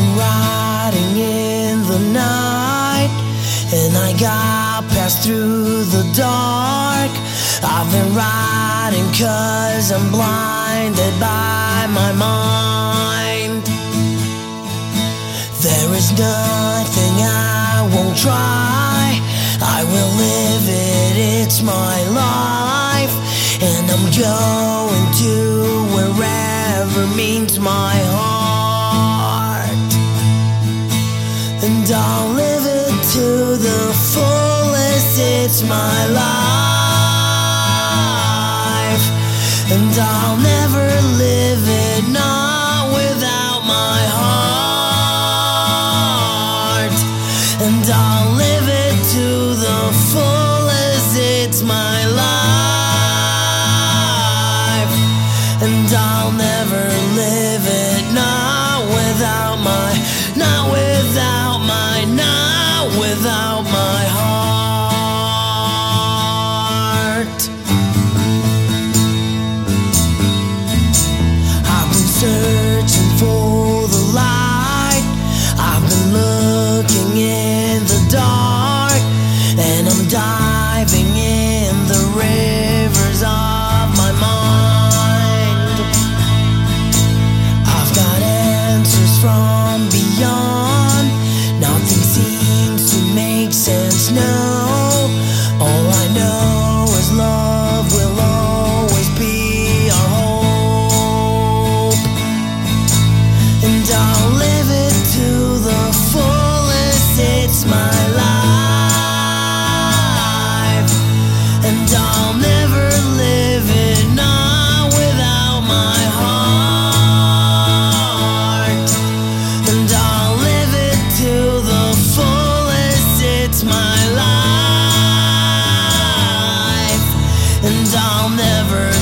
been riding in the night, and I got passed through the dark. I've been riding cause I'm blinded by my mind. There is nothing I won't try. I will live it, it's my life. And I'm going to wherever means my heart. And I'll live it to the fullest, it's my life. And I'll never live it not without my heart. And I'll live it to the fullest, it's my life. And I'll never live it not without not without my, not without my heart. young. And I'll never